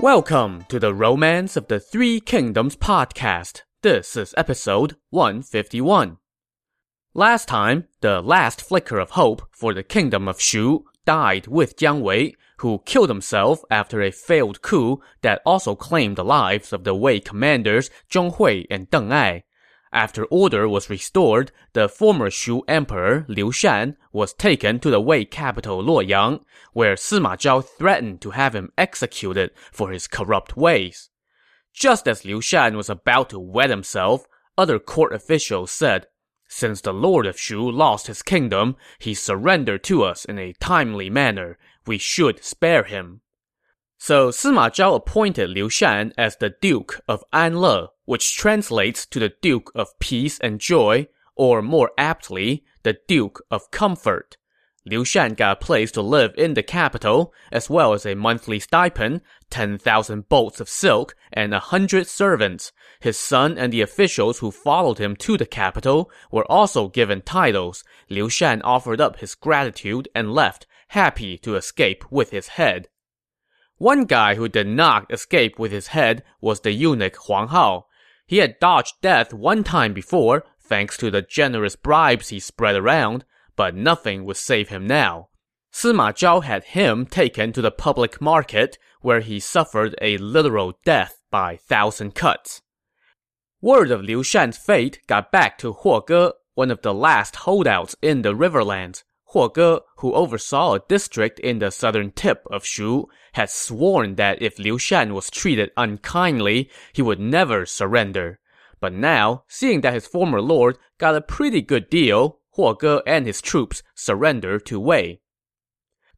Welcome to the Romance of the Three Kingdoms podcast. This is episode 151. Last time, the last flicker of hope for the kingdom of Shu died with Jiang Wei, who killed himself after a failed coup that also claimed the lives of the Wei commanders Zhong Hui and Deng Ai. After order was restored, the former Shu emperor Liu Shan was taken to the Wei capital Luoyang, where Sima Zhao threatened to have him executed for his corrupt ways. Just as Liu Shan was about to wed himself, other court officials said, Since the lord of Shu lost his kingdom, he surrendered to us in a timely manner. We should spare him. So Sima Zhao appointed Liu Shan as the Duke of Anle, which translates to the Duke of Peace and Joy, or more aptly, the Duke of Comfort. Liu Shan got a place to live in the capital, as well as a monthly stipend, 10,000 bolts of silk, and a hundred servants. His son and the officials who followed him to the capital were also given titles. Liu Shan offered up his gratitude and left, happy to escape with his head. One guy who did not escape with his head was the eunuch Huang Hao. He had dodged death one time before, thanks to the generous bribes he spread around, but nothing would save him now. Sima Zhao had him taken to the public market, where he suffered a literal death by thousand cuts. Word of Liu Shan's fate got back to Huo Ge, one of the last holdouts in the Riverlands. Huo Ge, who oversaw a district in the southern tip of Shu, had sworn that if Liu Shan was treated unkindly, he would never surrender. But now, seeing that his former lord got a pretty good deal, Huo Ge and his troops surrendered to Wei.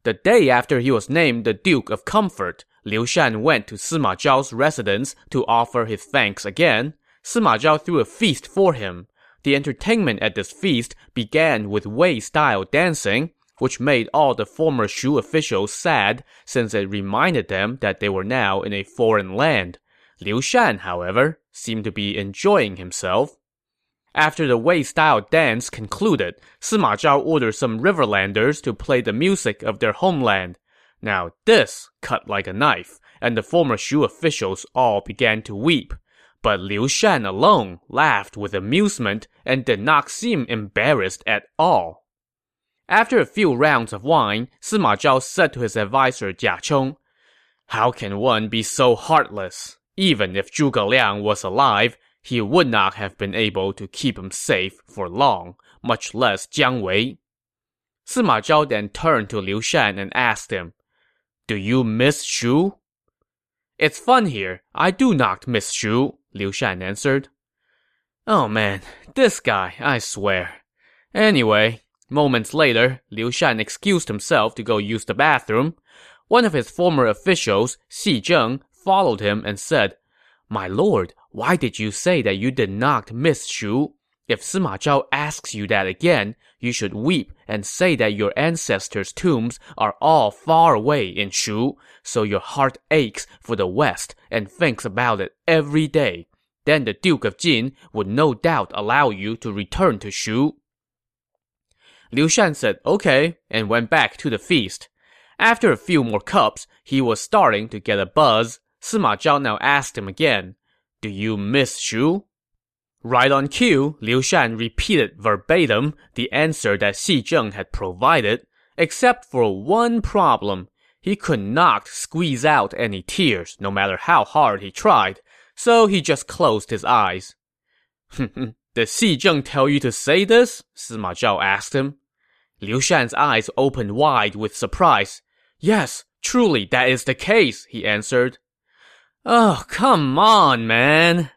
The day after he was named the Duke of Comfort, Liu Shan went to Sima Zhao's residence to offer his thanks again. Sima Zhao threw a feast for him. The entertainment at this feast began with Wei-style dancing, which made all the former Shu officials sad since it reminded them that they were now in a foreign land. Liu Shan, however, seemed to be enjoying himself. After the Wei-style dance concluded, Sima Zhao ordered some Riverlanders to play the music of their homeland. Now this cut like a knife, and the former Shu officials all began to weep. But Liu Shan alone laughed with amusement and did not seem embarrassed at all. After a few rounds of wine, Sima Zhao said to his adviser Jia Chong, How can one be so heartless? Even if Zhuge Liang was alive, he would not have been able to keep him safe for long, much less Jiang Wei. Sima Zhao then turned to Liu Shan and asked him, Do you miss Shu? It's fun here. I do not miss Shu, Liu Shan answered. Oh man, this guy, I swear. Anyway, moments later, Liu Shan excused himself to go use the bathroom. One of his former officials, Xi Zheng, followed him and said, My lord, why did you say that you did not miss Shu? If Sima Zhao asks you that again, you should weep and say that your ancestors' tombs are all far away in Shu, so your heart aches for the West and thinks about it every day. Then the Duke of Jin would no doubt allow you to return to Shu. Liu Shan said okay and went back to the feast. After a few more cups, he was starting to get a buzz. Sima Zhao now asked him again, Do you miss Shu? Right on cue, Liu Shan repeated verbatim the answer that Xi Zheng had provided, except for one problem. He could not squeeze out any tears, no matter how hard he tried, so he just closed his eyes. Did Xi Zheng tell you to say this? Sima Zhao asked him. Liu Shan's eyes opened wide with surprise. Yes, truly that is the case, he answered. Oh, come on, man.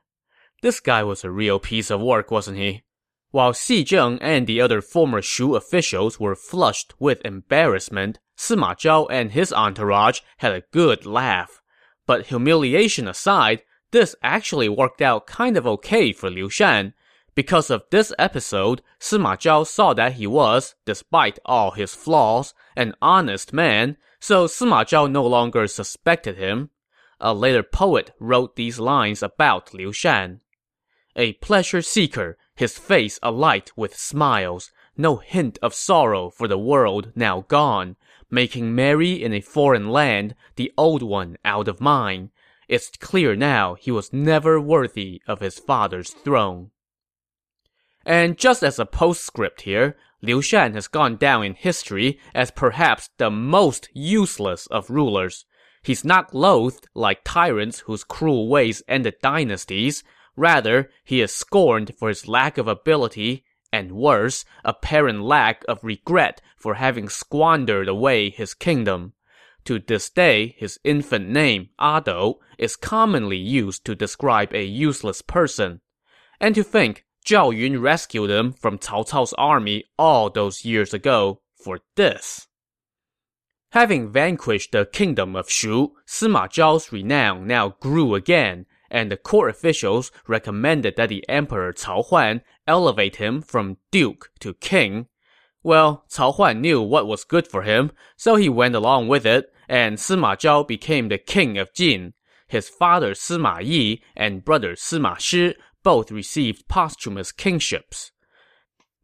This guy was a real piece of work, wasn't he? While Xi Zheng and the other former Shu officials were flushed with embarrassment, Sima Zhao and his entourage had a good laugh. But humiliation aside, this actually worked out kind of okay for Liu Shan. Because of this episode, Sima Zhao saw that he was, despite all his flaws, an honest man, so Sima Zhao no longer suspected him. A later poet wrote these lines about Liu Shan a pleasure seeker, his face alight with smiles, no hint of sorrow for the world now gone, making merry in a foreign land, the old one out of mind, it's clear now he was never worthy of his father's throne. And just as a postscript here, Liu Shan has gone down in history as perhaps the most useless of rulers. He's not loathed like tyrants whose cruel ways ended dynasties. Rather, he is scorned for his lack of ability, and worse, apparent lack of regret for having squandered away his kingdom. To this day, his infant name, Adou, is commonly used to describe a useless person. And to think, Zhao Yun rescued him from Cao Cao's army all those years ago for this. Having vanquished the kingdom of Shu, Sima Zhao's renown now grew again, and the court officials recommended that the emperor Cao Huan elevate him from duke to king. Well, Cao Huan knew what was good for him, so he went along with it, and Sima Zhao became the king of Jin. His father Sima Yi and brother Sima Shi both received posthumous kingships.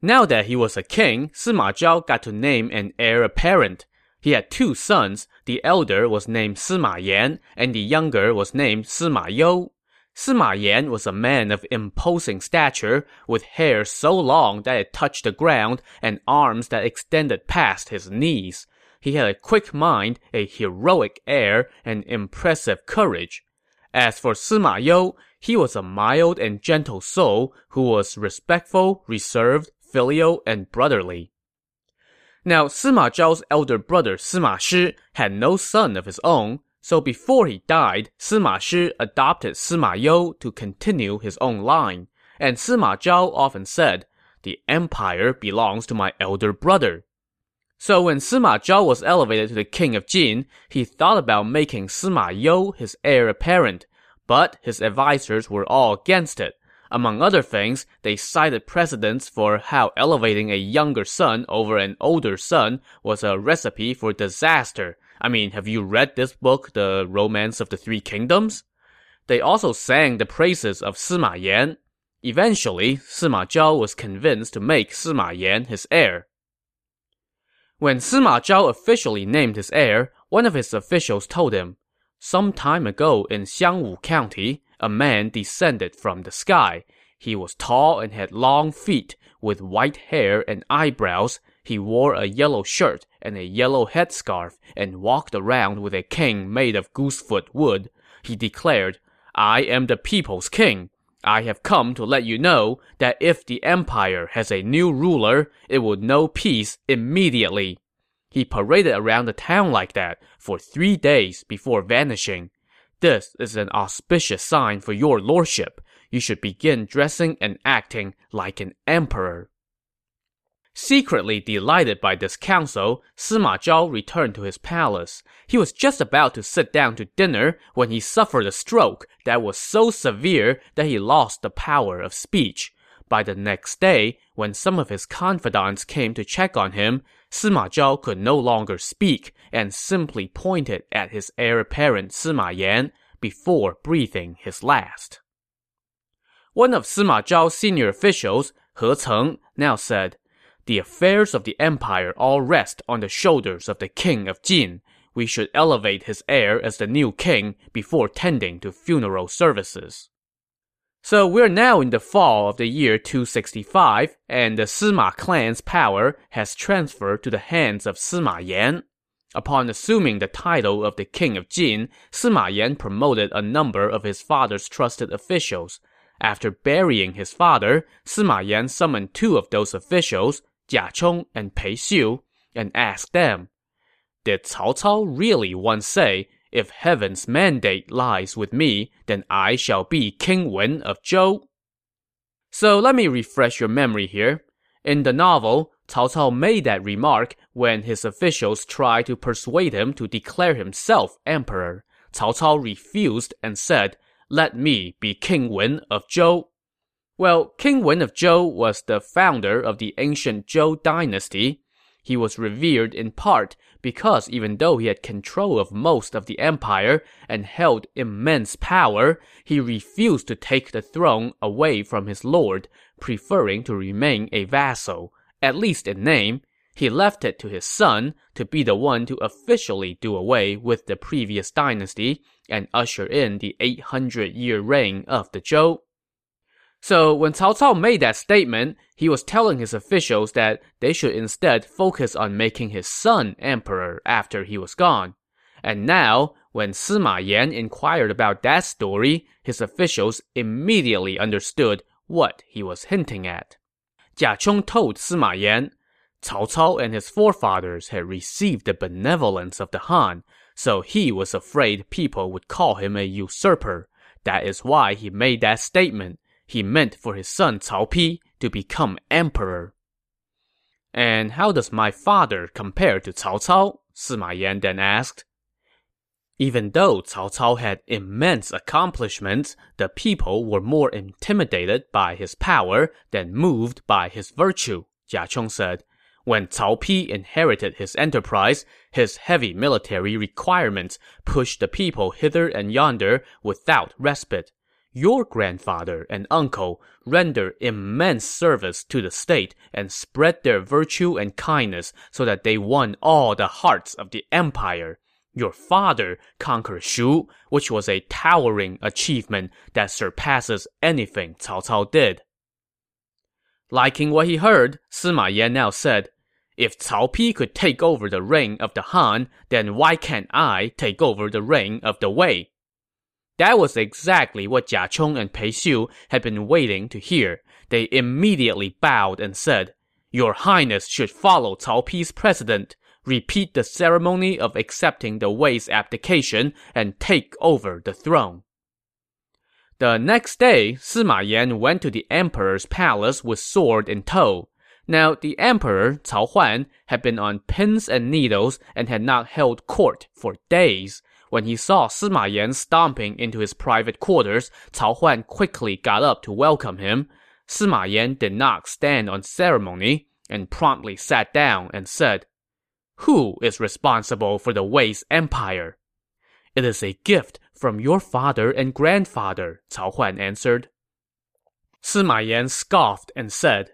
Now that he was a king, Sima Zhao got to name an heir apparent. He had two sons. The elder was named Sima Yan, and the younger was named Sima You. Sima Yan was a man of imposing stature, with hair so long that it touched the ground and arms that extended past his knees. He had a quick mind, a heroic air, and impressive courage. As for Sima You, he was a mild and gentle soul who was respectful, reserved, filial, and brotherly. Now, Sima Zhao's elder brother Sima Shi had no son of his own, so before he died, Sima Shi adopted Sima You to continue his own line. And Sima Zhao often said, The empire belongs to my elder brother. So when Sima Zhao was elevated to the king of Jin, he thought about making Sima You his heir apparent, but his advisors were all against it. Among other things, they cited precedents for how elevating a younger son over an older son was a recipe for disaster. I mean, have you read this book, The Romance of the Three Kingdoms? They also sang the praises of Sima Yan. Eventually, Sima Zhao was convinced to make Sima Yan his heir. When Sima Zhao officially named his heir, one of his officials told him, some time ago in Xiangwu County, a man descended from the sky. He was tall and had long feet, with white hair and eyebrows. He wore a yellow shirt and a yellow headscarf and walked around with a cane made of goosefoot wood. He declared, I am the people's king. I have come to let you know that if the empire has a new ruler, it will know peace immediately. He paraded around the town like that for three days before vanishing. This is an auspicious sign for your lordship. You should begin dressing and acting like an emperor. Secretly delighted by this counsel, Sima Zhao returned to his palace. He was just about to sit down to dinner when he suffered a stroke that was so severe that he lost the power of speech. By the next day, when some of his confidants came to check on him, Sima Zhao could no longer speak and simply pointed at his heir apparent Sima Yan before breathing his last. One of Sima Zhao's senior officials, He Ceng, now said, The affairs of the empire all rest on the shoulders of the king of Jin. We should elevate his heir as the new king before tending to funeral services. So we're now in the fall of the year 265, and the Sima clan's power has transferred to the hands of Sima Yan. Upon assuming the title of the king of Jin, Sima Yan promoted a number of his father's trusted officials. After burying his father, Sima Yan summoned two of those officials, Jia Chong and Pei Xiu, and asked them, Did Cao Cao really once say, if heaven's mandate lies with me, then I shall be King Wen of Zhou. So let me refresh your memory here. In the novel, Cao Cao made that remark when his officials tried to persuade him to declare himself emperor. Cao Cao refused and said, Let me be King Wen of Zhou. Well, King Wen of Zhou was the founder of the ancient Zhou dynasty. He was revered in part because even though he had control of most of the empire and held immense power, he refused to take the throne away from his lord, preferring to remain a vassal, at least in name. He left it to his son to be the one to officially do away with the previous dynasty and usher in the 800 year reign of the Zhou. So when Cao Cao made that statement, he was telling his officials that they should instead focus on making his son emperor after he was gone. And now, when Sima Yan inquired about that story, his officials immediately understood what he was hinting at. Jia Chong told Sima Yan, Cao Cao and his forefathers had received the benevolence of the Han, so he was afraid people would call him a usurper. That is why he made that statement he meant for his son Cao Pi to become emperor. And how does my father compare to Cao Cao? Sima Yan then asked. Even though Cao Cao had immense accomplishments, the people were more intimidated by his power than moved by his virtue, Jia Chong said. When Cao Pi inherited his enterprise, his heavy military requirements pushed the people hither and yonder without respite. Your grandfather and uncle rendered immense service to the state and spread their virtue and kindness so that they won all the hearts of the empire. Your father conquered Shu, which was a towering achievement that surpasses anything Cao Cao did. Liking what he heard, Sima Yan now said, If Cao Pi could take over the reign of the Han, then why can't I take over the reign of the Wei? That was exactly what Jia Chong and Pei Xiu had been waiting to hear. They immediately bowed and said, Your Highness should follow Cao Pi's precedent, repeat the ceremony of accepting the Wei's abdication, and take over the throne. The next day, Sima Yan went to the emperor's palace with sword in tow. Now, the emperor, Cao Huan, had been on pins and needles and had not held court for days. When he saw Sima Yan stomping into his private quarters, Cao Huan quickly got up to welcome him. Sima Yan did not stand on ceremony and promptly sat down and said, Who is responsible for the Wei's empire? It is a gift from your father and grandfather, Cao Huan answered. Sima Yan scoffed and said,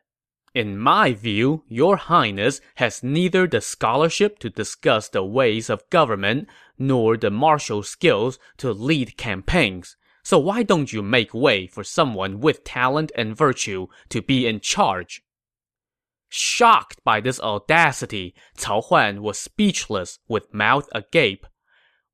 in my view, your highness has neither the scholarship to discuss the ways of government nor the martial skills to lead campaigns. So why don't you make way for someone with talent and virtue to be in charge? Shocked by this audacity, Cao Huan was speechless with mouth agape.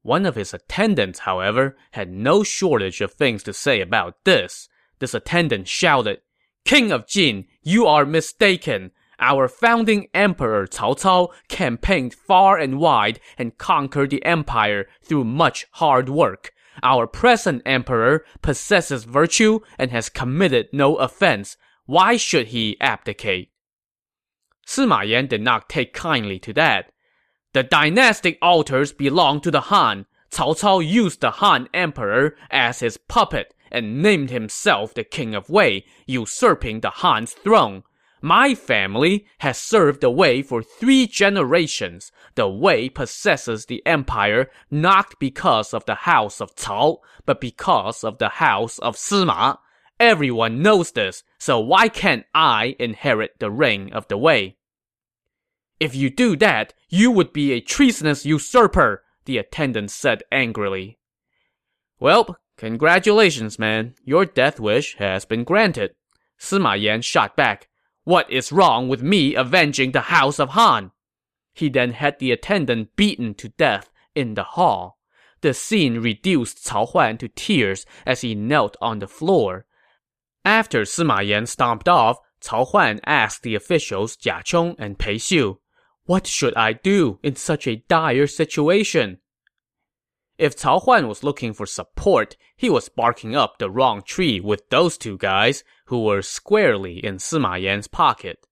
One of his attendants, however, had no shortage of things to say about this. This attendant shouted, King of Jin, you are mistaken. Our founding emperor Cao Cao campaigned far and wide and conquered the empire through much hard work. Our present emperor possesses virtue and has committed no offense. Why should he abdicate? Sima Yan did not take kindly to that. The dynastic altars belong to the Han. Cao Cao used the Han emperor as his puppet and named himself the king of Wei, usurping the Han's throne. My family has served the Wei for three generations. The Wei possesses the empire not because of the house of Cao, but because of the house of Sima. Everyone knows this, so why can't I inherit the reign of the Wei? If you do that, you would be a treasonous usurper, the attendant said angrily. Well, Congratulations, man. Your death wish has been granted. Sima Yan shot back. What is wrong with me avenging the house of Han? He then had the attendant beaten to death in the hall. The scene reduced Cao Huan to tears as he knelt on the floor. After Sima Yan stomped off, Cao Huan asked the officials Jia Chong and Pei Xiu, What should I do in such a dire situation? If Cao Huan was looking for support, he was barking up the wrong tree with those two guys, who were squarely in Sima Yan's pocket.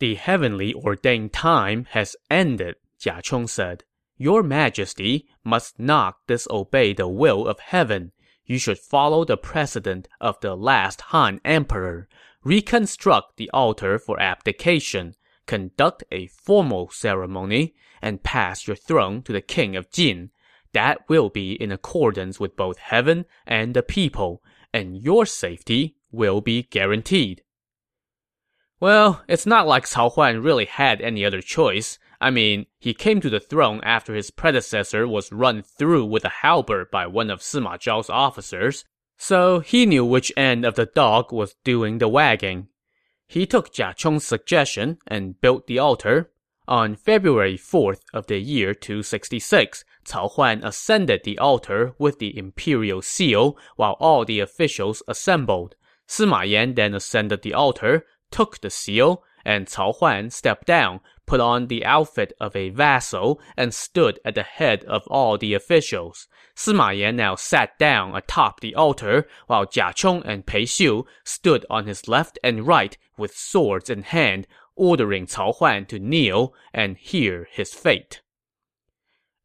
The heavenly ordained time has ended, Jia Chong said. Your majesty must not disobey the will of heaven. You should follow the precedent of the last Han emperor. Reconstruct the altar for abdication, conduct a formal ceremony, and pass your throne to the king of Jin that will be in accordance with both heaven and the people, and your safety will be guaranteed. Well, it's not like Cao Huan really had any other choice. I mean, he came to the throne after his predecessor was run through with a halberd by one of Sima Zhao's officers, so he knew which end of the dog was doing the wagging. He took Jia Chong's suggestion and built the altar. On February 4th of the year 266, Cao Huan ascended the altar with the imperial seal while all the officials assembled. Sima Yan then ascended the altar, took the seal, and Cao Huan stepped down, put on the outfit of a vassal, and stood at the head of all the officials. Sima Yan now sat down atop the altar, while Jia Chong and Pei Xiu stood on his left and right with swords in hand, ordering Cao Huan to kneel and hear his fate.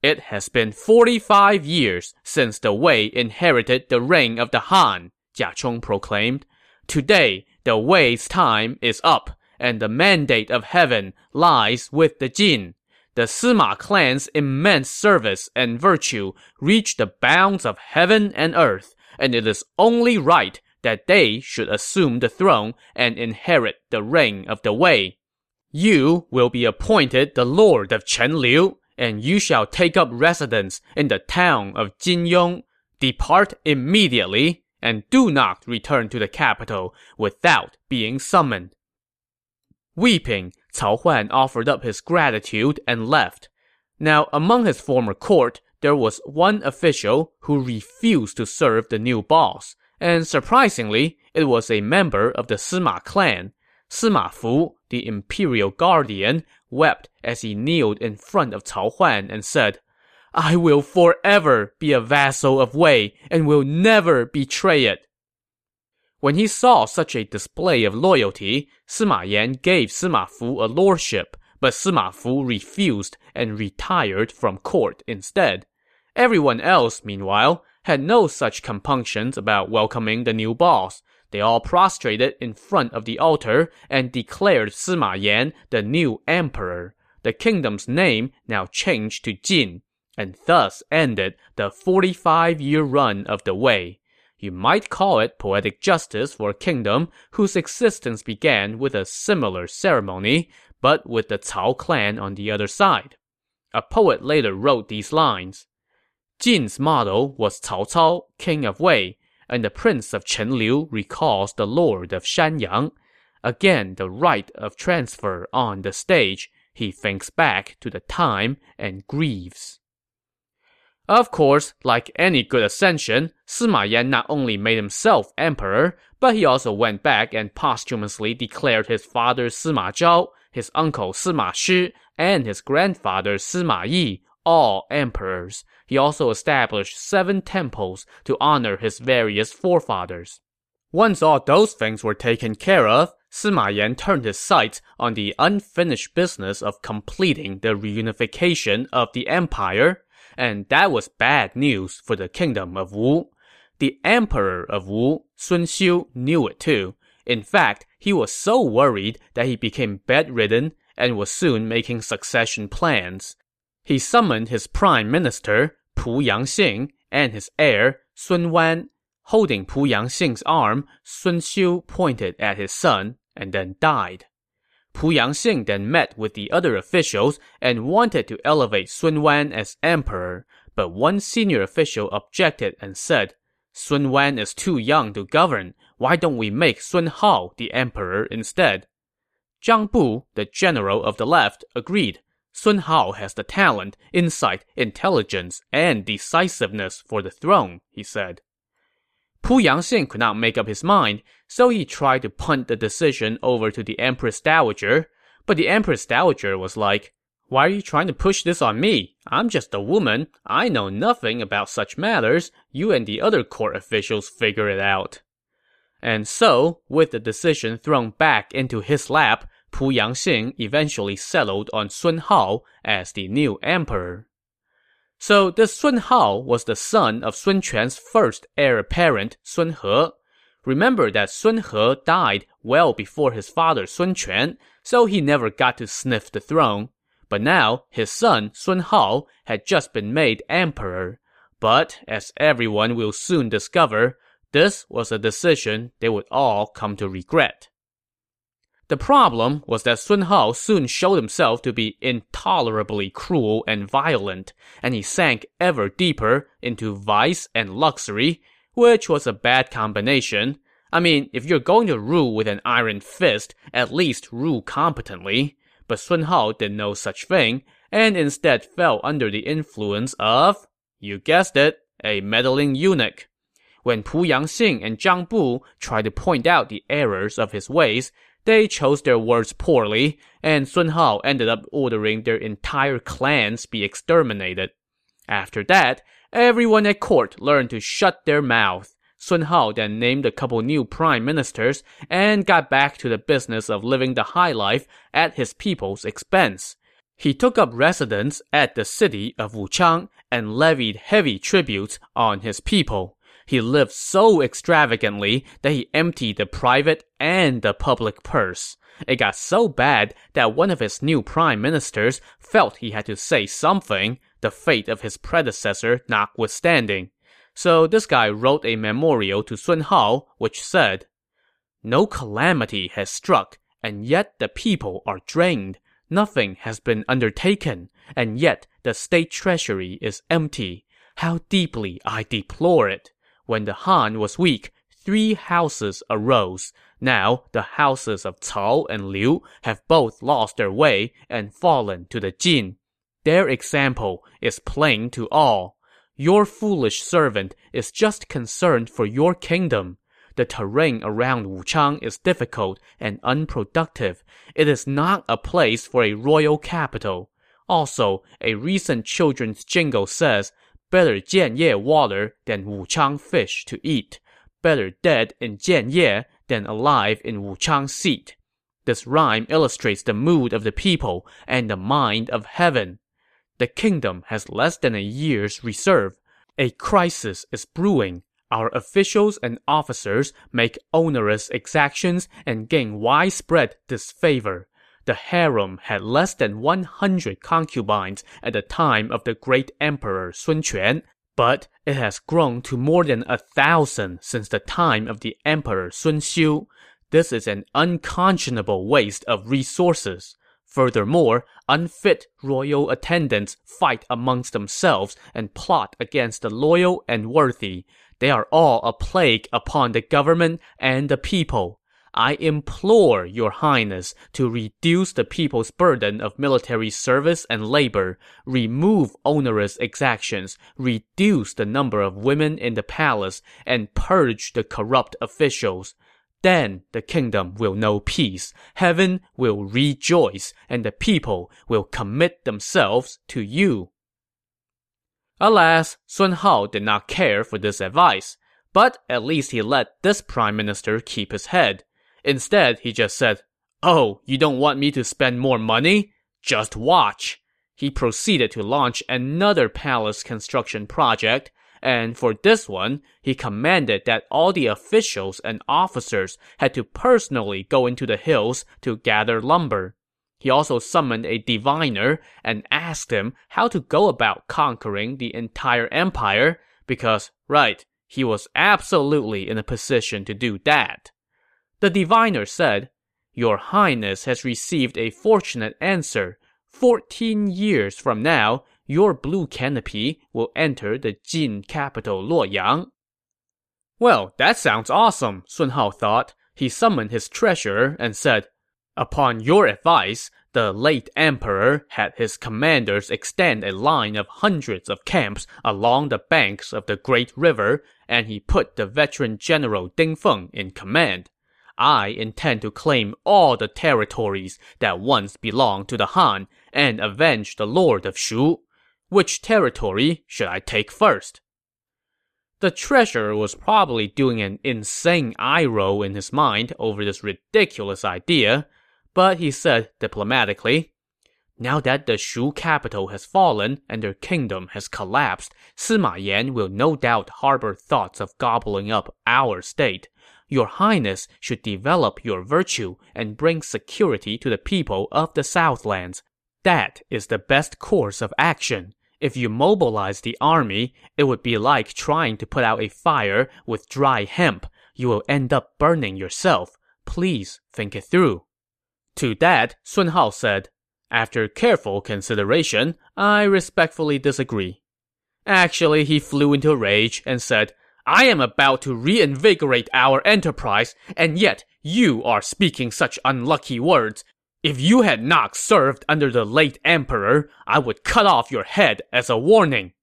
It has been 45 years since the Wei inherited the reign of the Han, Jia Chong proclaimed. Today, the Wei's time is up, and the mandate of heaven lies with the Jin. The Sima clan's immense service and virtue reach the bounds of heaven and earth, and it is only right that they should assume the throne and inherit the reign of the Wei. You will be appointed the lord of Chenliu, and you shall take up residence in the town of Jinyong. Depart immediately, and do not return to the capital without being summoned. Weeping, Cao Huan offered up his gratitude and left. Now, among his former court, there was one official who refused to serve the new boss, and surprisingly, it was a member of the Sima clan. Sima Fu, the imperial guardian, wept as he kneeled in front of Cao Huan and said, I will forever be a vassal of Wei and will never betray it. When he saw such a display of loyalty, Sima Yan gave Sima Fu a lordship, but Sima Fu refused and retired from court instead. Everyone else, meanwhile, had no such compunctions about welcoming the new boss. They all prostrated in front of the altar and declared Sima Yan the new emperor. The kingdom's name now changed to Jin, and thus ended the 45-year run of the Wei. You might call it poetic justice for a kingdom whose existence began with a similar ceremony, but with the Cao clan on the other side. A poet later wrote these lines. Jin's model was Cao Cao, king of Wei, and the prince of Chenliu recalls the lord of Shanyang. Again, the rite of transfer on the stage, he thinks back to the time and grieves. Of course, like any good ascension, Sima Yan not only made himself emperor, but he also went back and posthumously declared his father Sima Zhao, his uncle Sima Shi, and his grandfather Sima Yi all emperors. He also established seven temples to honor his various forefathers. Once all those things were taken care of, Sima Yan turned his sights on the unfinished business of completing the reunification of the empire, and that was bad news for the kingdom of Wu. The emperor of Wu, Sun Xiu, knew it too. In fact, he was so worried that he became bedridden and was soon making succession plans. He summoned his prime minister, Pu Yangxing, and his heir, Sun Wan. Holding Pu Yangxing's arm, Sun Xiu pointed at his son and then died. Pu Yangxing then met with the other officials and wanted to elevate Sun Wan as emperor, but one senior official objected and said, Sun Wan is too young to govern. Why don't we make Sun Hao the emperor instead? Zhang Bu, the general of the left, agreed. Sun Hao has the talent, insight, intelligence, and decisiveness for the throne, he said. Pu Yangxing could not make up his mind, so he tried to punt the decision over to the Empress Dowager. But the Empress Dowager was like, Why are you trying to push this on me? I'm just a woman. I know nothing about such matters. You and the other court officials figure it out. And so, with the decision thrown back into his lap, Pu Yangxing eventually settled on Sun Hao as the new emperor. So this Sun Hao was the son of Sun Quan's first heir apparent, Sun He. Remember that Sun He died well before his father Sun Quan, so he never got to sniff the throne. But now, his son, Sun Hao, had just been made emperor. But, as everyone will soon discover, this was a decision they would all come to regret. The problem was that Sun Hao soon showed himself to be intolerably cruel and violent, and he sank ever deeper into vice and luxury, which was a bad combination. I mean, if you're going to rule with an iron fist, at least rule competently. But Sun Hao did no such thing, and instead fell under the influence of, you guessed it, a meddling eunuch. When Pu Yangxing and Zhang Bu tried to point out the errors of his ways, they chose their words poorly, and Sun Hao ended up ordering their entire clans be exterminated. After that, everyone at court learned to shut their mouth. Sun Hao then named a couple new prime ministers and got back to the business of living the high life at his people's expense. He took up residence at the city of Wuchang and levied heavy tributes on his people. He lived so extravagantly that he emptied the private and the public purse. It got so bad that one of his new prime ministers felt he had to say something, the fate of his predecessor notwithstanding. So this guy wrote a memorial to Sun Hao, which said, No calamity has struck, and yet the people are drained. Nothing has been undertaken, and yet the state treasury is empty. How deeply I deplore it. When the Han was weak, three houses arose. Now, the houses of Cao and Liu have both lost their way and fallen to the Jin. Their example is plain to all. Your foolish servant is just concerned for your kingdom. The terrain around Wuchang is difficult and unproductive. It is not a place for a royal capital. Also, a recent children's jingle says, Better Jianye water than Wuchang fish to eat. Better dead in Jianye than alive in Wuchang seat. This rhyme illustrates the mood of the people and the mind of heaven. The kingdom has less than a year's reserve. A crisis is brewing. Our officials and officers make onerous exactions and gain widespread disfavor the harem had less than 100 concubines at the time of the great emperor Sun Quan, but it has grown to more than a thousand since the time of the emperor Sun Xiu. This is an unconscionable waste of resources. Furthermore, unfit royal attendants fight amongst themselves and plot against the loyal and worthy. They are all a plague upon the government and the people. I implore your highness to reduce the people's burden of military service and labor, remove onerous exactions, reduce the number of women in the palace, and purge the corrupt officials. Then the kingdom will know peace, heaven will rejoice, and the people will commit themselves to you. Alas, Sun Hao did not care for this advice, but at least he let this prime minister keep his head. Instead, he just said, Oh, you don't want me to spend more money? Just watch. He proceeded to launch another palace construction project, and for this one, he commanded that all the officials and officers had to personally go into the hills to gather lumber. He also summoned a diviner and asked him how to go about conquering the entire empire, because, right, he was absolutely in a position to do that. The diviner said, Your Highness has received a fortunate answer. Fourteen years from now, your blue canopy will enter the Jin capital Luoyang. Well, that sounds awesome, Sun Hao thought. He summoned his treasurer and said, Upon your advice, the late emperor had his commanders extend a line of hundreds of camps along the banks of the great river, and he put the veteran general Ding Feng in command. I intend to claim all the territories that once belonged to the Han and avenge the lord of Shu. Which territory should I take first? The treasurer was probably doing an insane eye roll in his mind over this ridiculous idea, but he said diplomatically, Now that the Shu capital has fallen and their kingdom has collapsed, Sima Yan will no doubt harbor thoughts of gobbling up our state. Your Highness should develop your virtue and bring security to the people of the Southlands. That is the best course of action. If you mobilize the army, it would be like trying to put out a fire with dry hemp. You will end up burning yourself. Please think it through. To that, Sun Hao said, After careful consideration, I respectfully disagree. Actually, he flew into a rage and said, I am about to reinvigorate our enterprise, and yet you are speaking such unlucky words. If you had not served under the late emperor, I would cut off your head as a warning.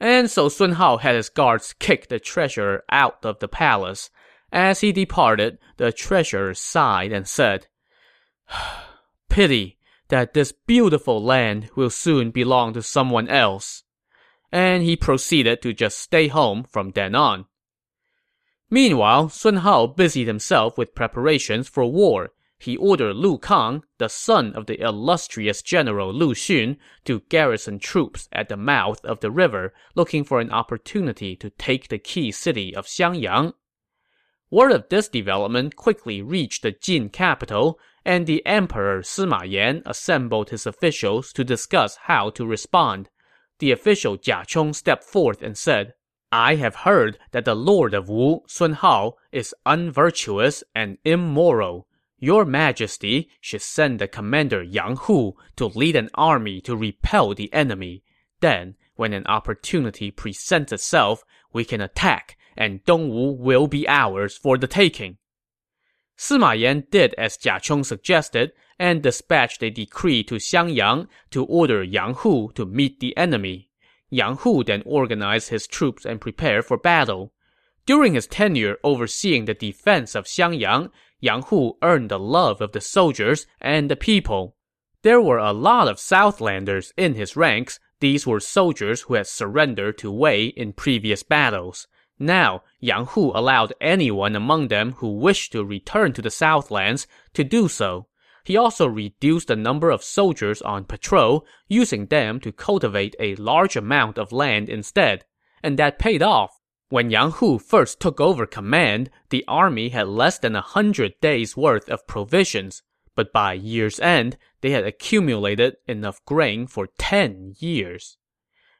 And so Sun Hao had his guards kick the treasurer out of the palace. As he departed, the treasurer sighed and said, Pity that this beautiful land will soon belong to someone else. And he proceeded to just stay home from then on. Meanwhile, Sun Hao busied himself with preparations for war he ordered Lu Kang, the son of the illustrious general Lu Xun, to garrison troops at the mouth of the river, looking for an opportunity to take the key city of Xiangyang. Word of this development quickly reached the Jin capital, and the emperor Sima Yan assembled his officials to discuss how to respond. The official Jia Chong stepped forth and said, I have heard that the lord of Wu, Sun Hao, is unvirtuous and immoral. Your Majesty should send the commander Yang Hu to lead an army to repel the enemy. Then, when an opportunity presents itself, we can attack, and Dongwu will be ours for the taking. Sima Yan did as Jia Chong suggested and dispatched a decree to Xiangyang to order Yang Hu to meet the enemy. Yang Hu then organized his troops and prepared for battle. During his tenure overseeing the defense of Xiangyang, Yang Hu earned the love of the soldiers and the people. There were a lot of Southlanders in his ranks. These were soldiers who had surrendered to Wei in previous battles. Now, Yang Hu allowed anyone among them who wished to return to the Southlands to do so. He also reduced the number of soldiers on patrol, using them to cultivate a large amount of land instead. And that paid off. When Yang Hu first took over command, the army had less than a hundred days' worth of provisions, but by year's end, they had accumulated enough grain for ten years.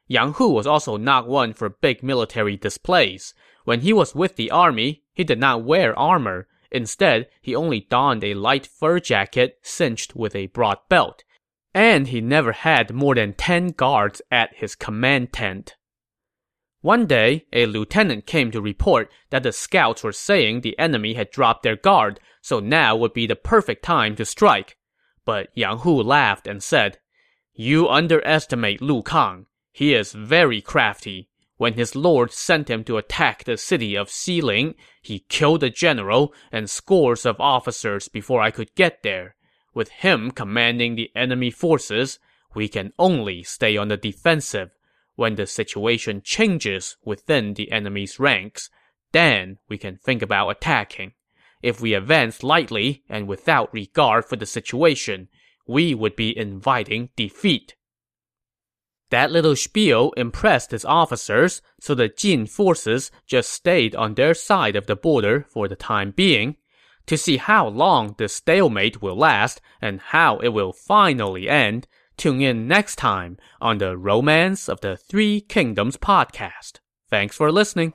Yang Hu was also not one for big military displays. When he was with the army, he did not wear armor. Instead, he only donned a light fur jacket cinched with a broad belt. And he never had more than ten guards at his command tent. One day, a lieutenant came to report that the scouts were saying the enemy had dropped their guard, so now would be the perfect time to strike. But Yang Hu laughed and said, You underestimate Lu Kang. He is very crafty. When his lord sent him to attack the city of Xiling, he killed the general and scores of officers before I could get there. With him commanding the enemy forces, we can only stay on the defensive when the situation changes within the enemy's ranks, then we can think about attacking. If we advance lightly and without regard for the situation, we would be inviting defeat. That little spiel impressed his officers, so the Jin forces just stayed on their side of the border for the time being. To see how long this stalemate will last and how it will finally end, Tune in next time on the Romance of the Three Kingdoms podcast. Thanks for listening.